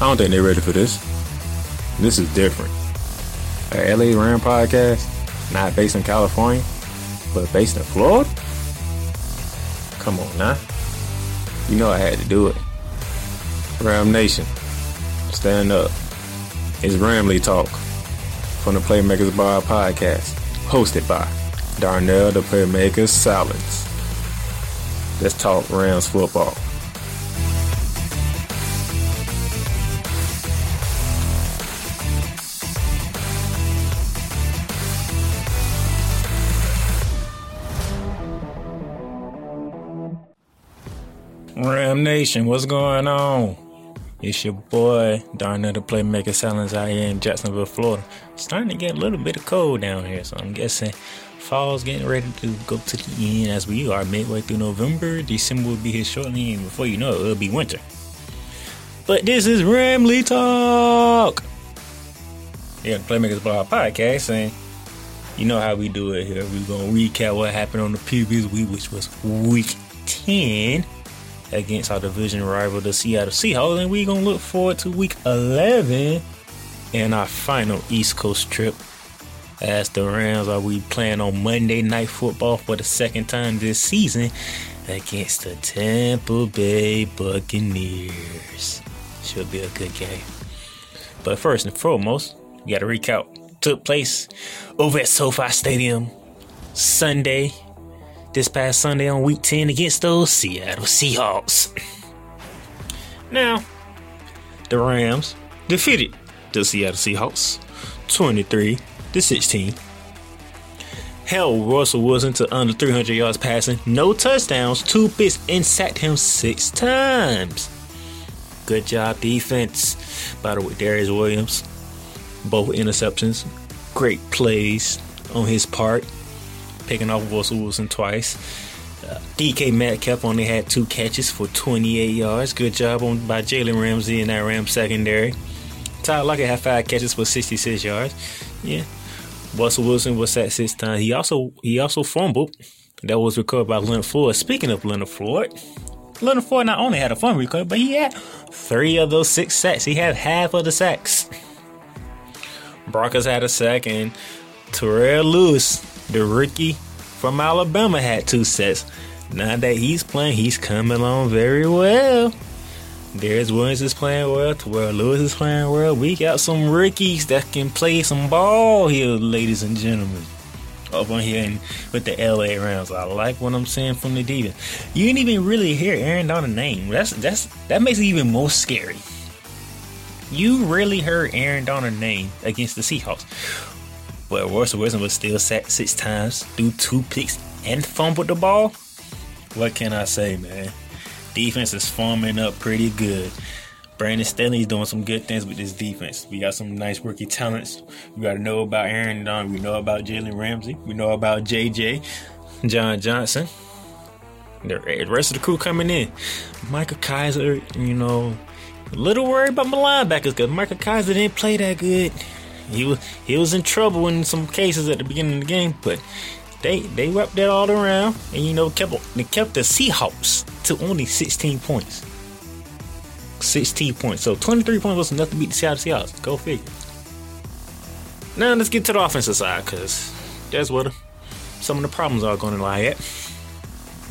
I don't think they're ready for this. This is different. A LA Ram podcast, not based in California, but based in Florida? Come on now. You know I had to do it. Ram Nation, stand up. It's Ramley Talk from the Playmakers Bar podcast, hosted by Darnell the Playmakers Silence. Let's talk Rams football. Nation, what's going on? It's your boy, Darnell the Playmaker Silence out here in Jacksonville, Florida. It's starting to get a little bit of cold down here, so I'm guessing fall's getting ready to go to the end as we are midway through November. December will be here shortly, and before you know it, it'll be winter. But this is Ramley Talk! Yeah, the Playmakers Blog podcast, and you know how we do it here. We're gonna recap what happened on the previous week, which was week 10 against our division rival, the Seattle Seahawks, and we're gonna look forward to week 11 and our final East Coast trip. As the Rams are we playing on Monday Night Football for the second time this season against the Tampa Bay Buccaneers. Should be a good game. But first and foremost, we got to recap. Took place over at SoFi Stadium Sunday, this past Sunday on week 10 against those Seattle Seahawks. Now, the Rams defeated the Seattle Seahawks 23 to 16. Held Russell Wilson to under 300 yards passing, no touchdowns, two picks, and sacked him six times. Good job, defense. By the way, Darious Williams, both interceptions, great plays on his part picking off Russell Wilson twice. Uh, DK Metcalf only had two catches for 28 yards. Good job on by Jalen Ramsey and that Ram secondary. Tyler Lockett had five catches for 66 yards. Yeah, Russell Wilson was sacked six times. He also he also fumbled. That was recovered by Leonard Floyd. Speaking of Leonard Floyd, Leonard Floyd not only had a fumble recovery, but he had three of those six sacks. He had half of the sacks. Brockers had a sack, and Terrell Lewis the rookie from Alabama had two sets. Now that he's playing, he's coming on very well. Darious Williams is playing well. Terrell Lewis is playing well. We got some rookies that can play some ball here, ladies and gentlemen. Up on here and with the LA Rams. I like what I'm saying from the defense. You didn't even really hear Aaron Donald's name. That's that's that makes it even more scary. You really heard Aaron Donald's name against the Seahawks. But Russell Wilson was still sacked six times, threw two picks, and fumbled the ball. What can I say, man? Defense is forming up pretty good. Brandon Staley's doing some good things with this defense. We got some nice rookie talents. We got to know about Aaron Don. We know about Jalen Ramsey. We know about JJ, John Johnson. The rest of the crew coming in. Micah Kiser, you know, a little worried about my linebackers because Micah Kiser didn't play that good. He was he was in trouble in some cases at the beginning of the game, but they they wrapped that all around and you know kept they kept the Seahawks to only 16 points. 16 points. So 23 points was enough to beat the Seattle Seahawks. Go figure. Now let's get to the offensive side because that's where the, some of the problems are going to lie at.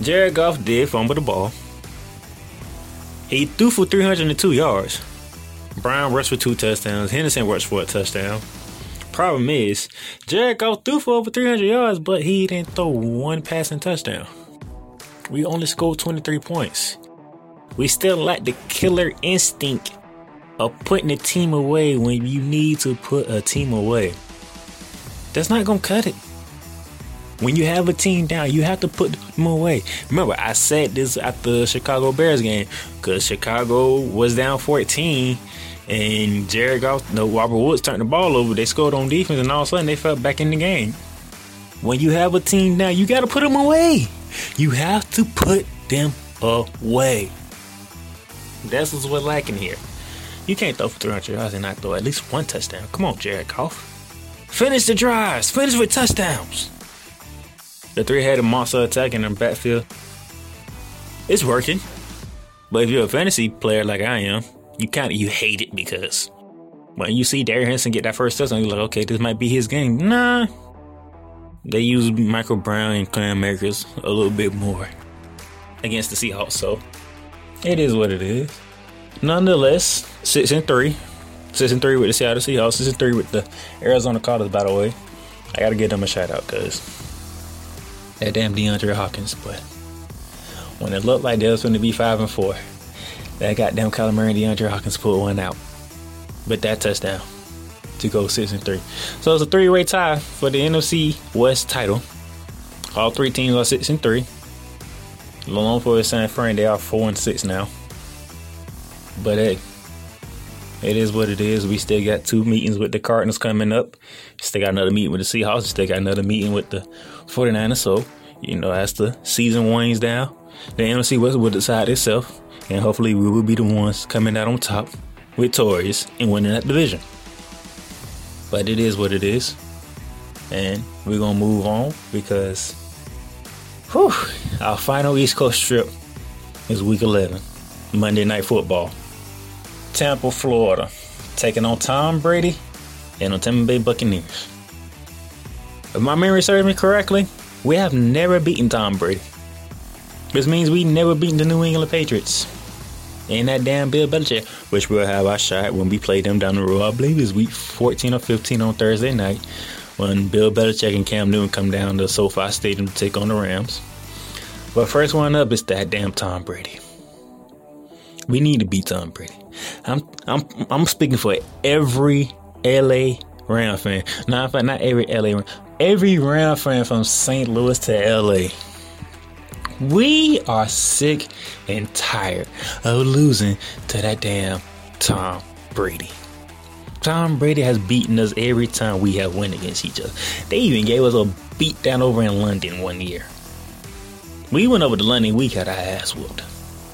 Jared Goff did fumble the ball. He threw for 302 yards. Brown rushed for two touchdowns. Henderson rushed for a touchdown. Problem is, Goff threw for over 300 yards, but he didn't throw one passing touchdown. We only scored 23 points. We still lack the killer instinct of putting a team away when you need to put a team away. That's not gonna cut it. When you have a team down, you have to put them away. Remember, I said this at the Chicago Bears game because Chicago was down 14 and Jared Goff, no, Robert Woods turned the ball over. They scored on defense, and all of a sudden they fell back in the game. When you have a team now, you got to put them away. You have to put them away. That's what's we're lacking here. You can't throw for 300 yards and not throw at least one touchdown. Come on, Jared Goff. Finish the drives. Finish with touchdowns. The three-headed monster attack in the backfield. It's working. But if you're a fantasy player like I am, you kind of you hate it because when you see Darrell Henderson get that first touchdown, you're like, okay, this might be his game. Nah. They use Michael Brown and Cam Akers a little bit more against the Seahawks, so it is what it is. Nonetheless, six and three. Six and three with the Seattle Seahawks, six and three with the Arizona Cardinals, by the way. I gotta give them a shout out because that damn DeAndre Hopkins, but when it looked like they was going to be five and four, that goddamn Kyler Murray and DeAndre Hopkins pulled one out. But that touchdown to go six and three. So it's a three-way tie for the NFC West title. All three teams are six and three. Along for San Fran, they are four and six now. But hey, it is what it is. We still got two meetings with the Cardinals coming up. Still got another meeting with the Seahawks. Still got another meeting with the 49ers. So, you know, as the season winds down, the NFC West will decide itself. And hopefully we will be the ones coming out on top with victorious and winning that division. But it is what it is. And we're to move on because whew, our final East Coast trip is week 11, Monday Night Football. Tampa, Florida, taking on Tom Brady and the Tampa Bay Buccaneers. If my memory serves me correctly, we have never beaten Tom Brady. This means we never beaten the New England Patriots. And that damn Bill Belichick, which we'll have our shot when we play them down the road. I believe it's week 14 or 15 on Thursday night when Bill Belichick and Cam Newton come down to SoFi Stadium to take on the Rams. But first one up is that damn Tom Brady. We need to beat Tom Brady. I'm I'm I'm speaking for every LA Ram fan. Not not every LA Ram. Every Ram fan from St. Louis to LA. We are sick and tired of losing to that damn Tom Brady. Tom Brady has beaten us every time we have won against each other. They even gave us a beat down over in London one year. We went over to London, we got our ass whooped.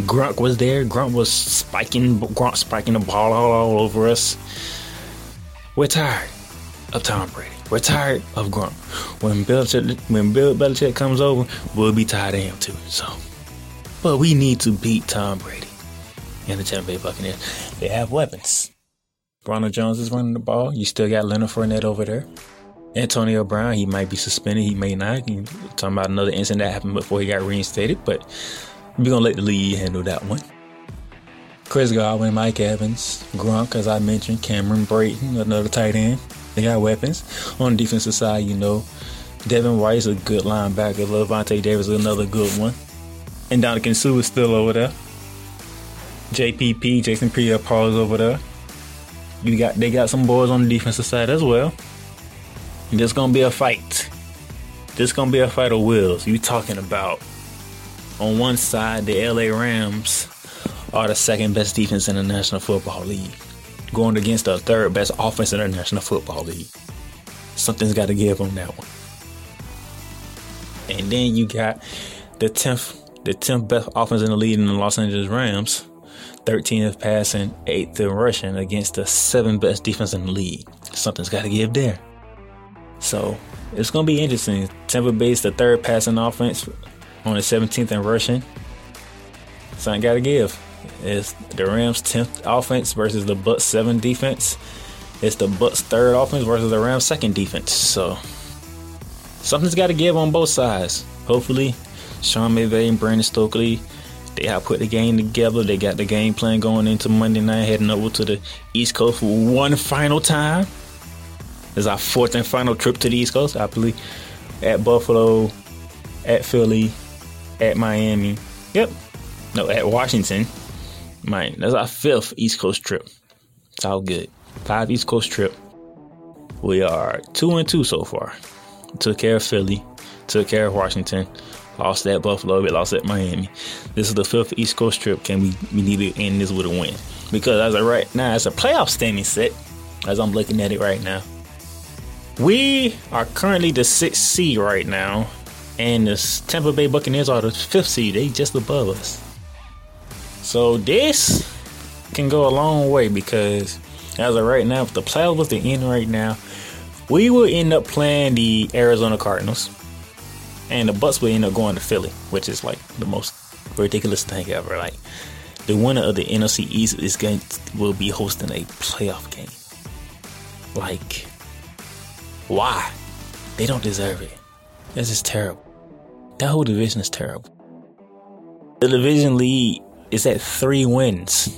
Gronk was there. Gronk was spiking, Gronk spiking the ball all, all over us. We're tired of Tom Brady. We're tired of Gronk. When Bill when Bill Belichick comes over, we'll be tired of him too. So, but we need to beat Tom Brady and the Tampa Bay Buccaneers. They have weapons. Ronald Jones is running the ball. You still got Leonard Fournette over there. Antonio Brown, he might be suspended, he may not. You're talking about another incident that happened before he got reinstated, but we're gonna let the league handle that one. Chris Godwin, Mike Evans, Gronk, as I mentioned, Cameron Brayton, another tight end. They got weapons. On the defensive side, you know, Devin White is a good linebacker. Lavonte Davis is another good one. And Ndamukong Suh is still over there. JPP, Jason Pierre-Paul is over there. You got they got some boys on the defensive side as well. And there's gonna be a fight. There's gonna be a fight of wills. You talking about on one side the LA Rams are the second best defense in the National Football League going against the third best offense in the National Football League. Something's got to give on that one. And then you got the tenth, the tenth best offense in the league in the Los Angeles Rams, 13th passing, 8th in rushing against the seventh best defense in the league. Something's got to give there. So it's gonna be interesting. Tampa Bay's the third passing offense on the 17th in rushing. Something got to give is the Rams' 10th offense versus the Bucs' 7 defense. it's the Bucs' third offense versus the Rams' second defense. So something's got to give on both sides. Hopefully, Sean McVay and Brandon Staley they have put the game together. They got the game plan going into Monday night, heading over to the East Coast for one final time. It's our fourth and final trip to the East Coast, I believe. At Buffalo, at Philly, at Miami. Yep. No, at Washington. Man, that's our fifth East Coast trip. It's all good. Five East Coast trip. We are two and two so far. Took care of Philly, took care of Washington, lost at Buffalo, we lost at Miami. This is the fifth East Coast trip. Can we we need to end this with a win? Because as of right now, it's a playoff standing set. As I'm looking at it right now, we are currently the sixth seed right now, and the Tampa Bay Buccaneers are the fifth seed. They just above us. So this can go a long way because as of right now, if the playoffs was to end right now, we will end up playing the Arizona Cardinals, and the Bucs will end up going to Philly, which is like the most ridiculous thing ever. Like the winner of the NFC East is going to, will be hosting a playoff game. Like, why? They don't deserve it. This is terrible. That whole division is terrible. The division lead is at three wins,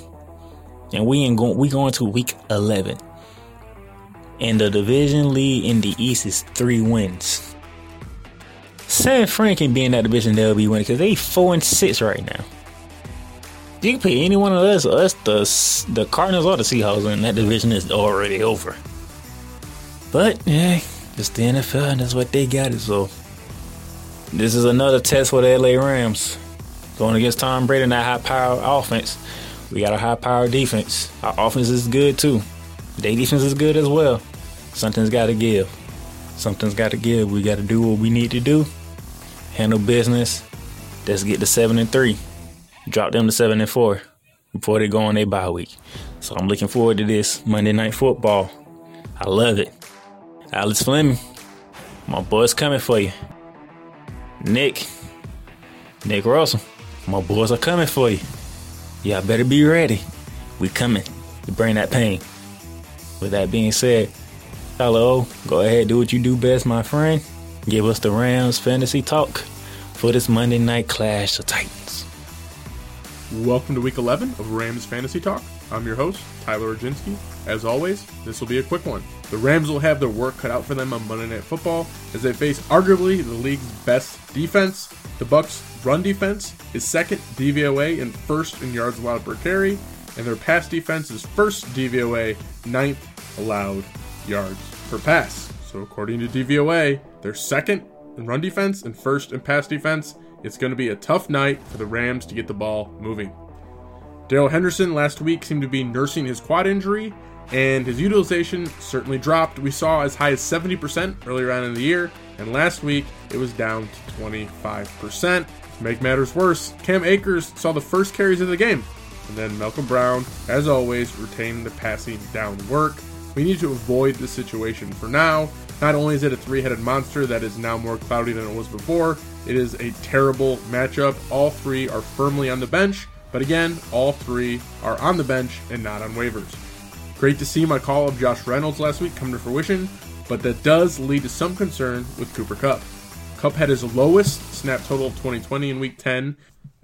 and we ain't going. We going to week eleven. And the division lead in the East is three wins. San Fran can be in that division, they'll be winning because they four and six right now. You can pay any one of us, us the the Cardinals or the Seahawks, and that division is already over. But yeah, it's the NFL, and that's what they got it. So this is another test for the LA Rams going against Tom Brady and that high power offense. We got a high power defense. Our offense is good too. Their defense is good as well. Something's got to give. Something's got to give. We got to do what we need to do. Handle business. Let's get to seven and three. Drop them to seven and four before they go on their bye week. So I'm looking forward to this Monday night football. I love it. Alex Fleming, my boy's coming for you. Nick, Nick Russell, my boys are coming for you. Y'all better be ready. We coming to bring that pain. With that being said, hello, go ahead, do what you do best, my friend. Give us the Rams fantasy talk for this Monday night clash of Titans. Welcome to week 11 of Rams Fantasy Talk. I'm your host, Tyler Oginski. As always, this will be a quick one. The Rams will have their work cut out for them on Monday Night Football as they face arguably the league's best defense. The Bucs' run defense is second DVOA and first in yards allowed per carry, and their pass defense is first DVOA, ninth allowed yards per pass. So according to DVOA, they're second in run defense and first in pass defense. It's going to be a tough night for the Rams to get the ball moving. Darrell Henderson last week seemed to be nursing his quad injury, and his utilization certainly dropped. We saw as high as 70% earlier on in the year, and last week it was down to 25%. To make matters worse, Cam Akers saw the first carries of the game, and then Malcolm Brown, as always, retained the passing down work. We need to avoid this situation for now. Not only is it a three headed monster that is now more cloudy than it was before, it is a terrible matchup. All three are firmly on the bench, but again, all three are on the bench and not on waivers. Great to see my call of Josh Reynolds last week come to fruition, but that does lead to some concern with Cooper Kupp. Kupp had his lowest snap total of 2020 in week 10,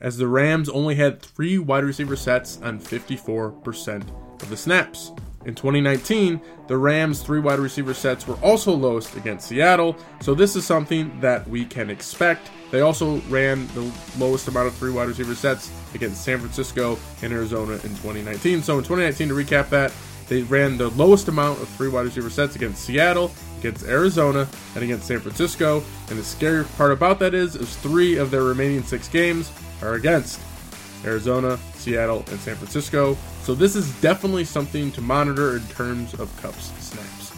as the Rams only had three wide receiver sets on 54% of the snaps. In 2019, the Rams' three wide receiver sets were also lowest against Seattle, so this is something that we can expect. They also ran the lowest amount of three wide receiver sets against San Francisco and Arizona in 2019. So in 2019, to recap that, they ran the lowest amount of three wide receiver sets against Seattle, against Arizona, and against San Francisco. And the scary part about that is, is three of their remaining six games are against Arizona, Seattle, and San Francisco. So this is definitely something to monitor in terms of Kupp's snaps.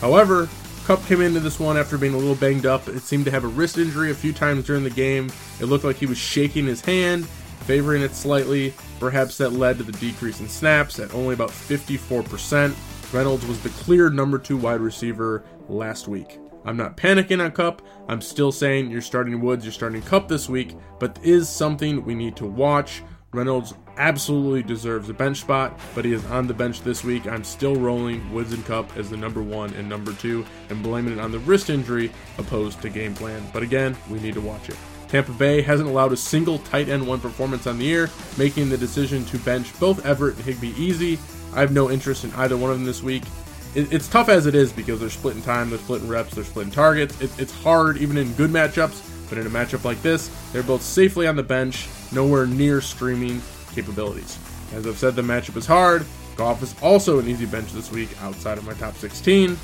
However, Kupp came into this one after being a little banged up. It seemed to have a wrist injury a few times during the game. It looked like he was shaking his hand, favoring it slightly. Perhaps that led to the decrease in snaps at only about 54%. Reynolds was the clear number two wide receiver last week. I'm not panicking on Kupp. I'm still saying you're starting Woods, you're starting Kupp this week, but is something we need to watch. Reynolds absolutely deserves a bench spot, but he is on the bench this week. I'm still rolling Woods and Kupp as the number one and number two and blaming it on the wrist injury opposed to game plan. But again, we need to watch it. Tampa Bay hasn't allowed a single tight end one performance on the year, making the decision to bench both Everett and Higbee easy. I have no interest in either one of them this week. It's tough as it is because they're splitting time, they're splitting reps, they're splitting targets. It's hard even in good matchups, but in a matchup like this, they're both safely on the bench, nowhere near streaming capabilities. As I've said, the matchup is hard. Goff is also an easy bench this week outside of my top 16.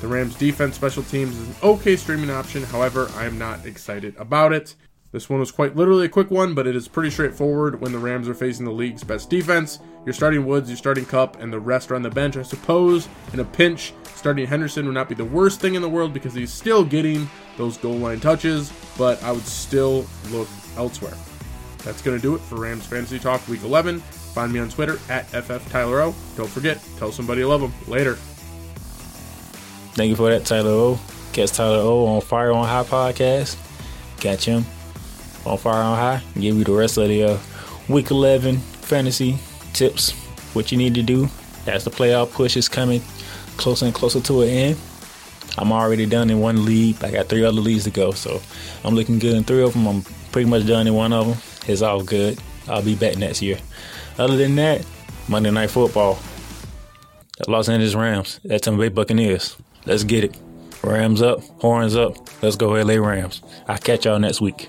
The Rams defense special teams is an okay streaming option, however, I am not excited about it. This one was quite literally a quick one, but it is pretty straightforward when the Rams are facing the league's best defense. You're starting Woods, you're starting Kupp, and the rest are on the bench. I suppose in a pinch, starting Henderson would not be the worst thing in the world because he's still getting those goal line touches, but I would still look elsewhere. That's going to do it for Rams Fantasy Talk Week 11. Find me on Twitter at FFTylerO. Don't forget, tell somebody you love them. Later. Thank you for that, Tyler O. Catch Tyler O on Fire on High podcast. Catch him on Fire on High. Give you the rest of the uh, Week 11 fantasy tips. What you need to do as the playoff push is coming closer and closer to an end. I'm already done in one league. I got three other leagues to go, so I'm looking good in three of them. I'm pretty much done in one of them. It's all good. I'll be back next year. Other than that, Monday Night Football. Los Angeles Rams at Tampa Bay Buccaneers. Let's get it. Rams up, horns up. Let's go LA Rams. I'll catch y'all next week.